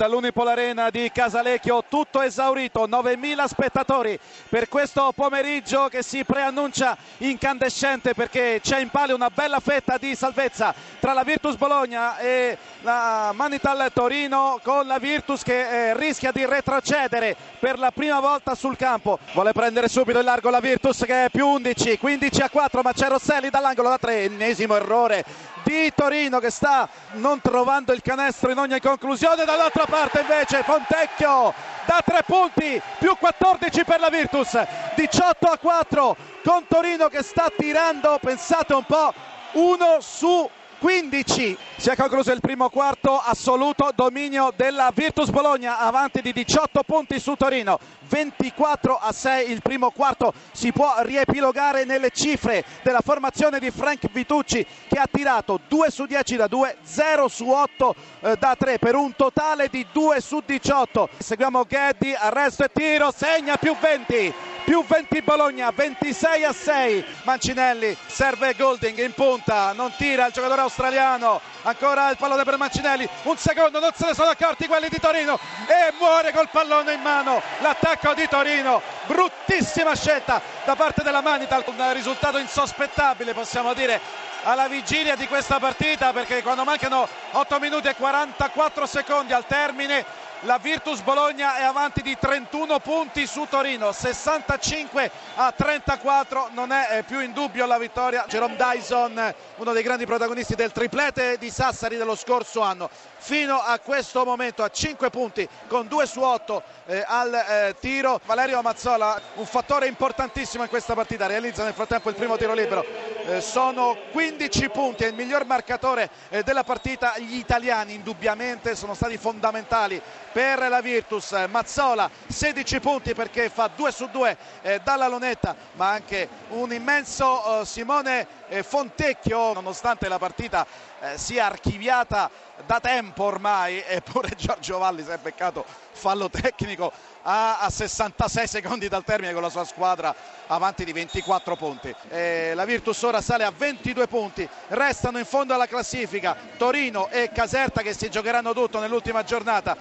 dall'Unipol Arena di Casalecchio, tutto esaurito, 9.000 spettatori per questo pomeriggio che si preannuncia incandescente perché c'è in palio una bella fetta di salvezza tra la Virtus Bologna e la Manital Torino con la Virtus che eh, rischia di retrocedere per la prima volta sul campo. Vuole prendere subito il largo la Virtus che è più 11, 15 a 4, ma c'è Rosselli dall'angolo da tre, ennesimo errore di Torino che sta non trovando il canestro in ogni conclusione dall'altra parte invece Fontecchio da tre punti più 14 per la Virtus 18 a 4 con Torino che sta tirando pensate un po' uno su 15 si è concluso il primo quarto assoluto dominio della Virtus Bologna avanti di 18 punti su Torino. 24 a 6 il primo quarto. Si può riepilogare nelle cifre della formazione di Frank Vitucci che ha tirato 2 su 10 da 2 0 su 8 eh, da 3 per un totale di 2 su 18 seguiamo Geddi arresto e tiro segna più 20 più 20 Bologna, 26 a 6. Mancinelli serve Golding in punta, non tira il giocatore australiano. Ancora il pallone per Mancinelli, un secondo, non se ne sono accorti quelli di Torino e muore col pallone in mano. L'attacco di Torino, bruttissima scelta da parte della Manital, un risultato insospettabile possiamo dire alla vigilia di questa partita perché quando mancano 8 minuti e 44 secondi al termine la Virtus Bologna è avanti di 31 punti su Torino 65 a 34 non è più in dubbio la vittoria. Jerome Dyson uno dei grandi protagonisti del triplete di Sassari dello scorso anno. Fino a questo momento a 5 punti con 2 su 8 eh, al eh, tiro. Valerio Mazzola un fattore importantissimo in questa partita. Realizza nel frattempo il primo tiro libero. Eh, sono 15 punti è il miglior marcatore eh, della partita. Gli italiani indubbiamente sono stati fondamentali per la Virtus. Mazzola 16 punti perché fa 2 su 2 eh, dalla lunetta ma anche un immenso eh, Simone Fontecchio. Nonostante la partita sia archiviata da tempo ormai eppure Giorgio Valli si è beccato fallo tecnico a, a 66 secondi dal termine con la sua squadra avanti di 24 punti. E la Virtus ora sale a 22 punti restano in fondo alla classifica. Torino e Caserta che si giocheranno tutto nell'ultima giornata.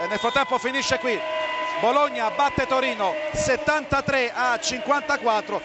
E nel frattempo finisce qui. Bologna batte Torino 73 a 54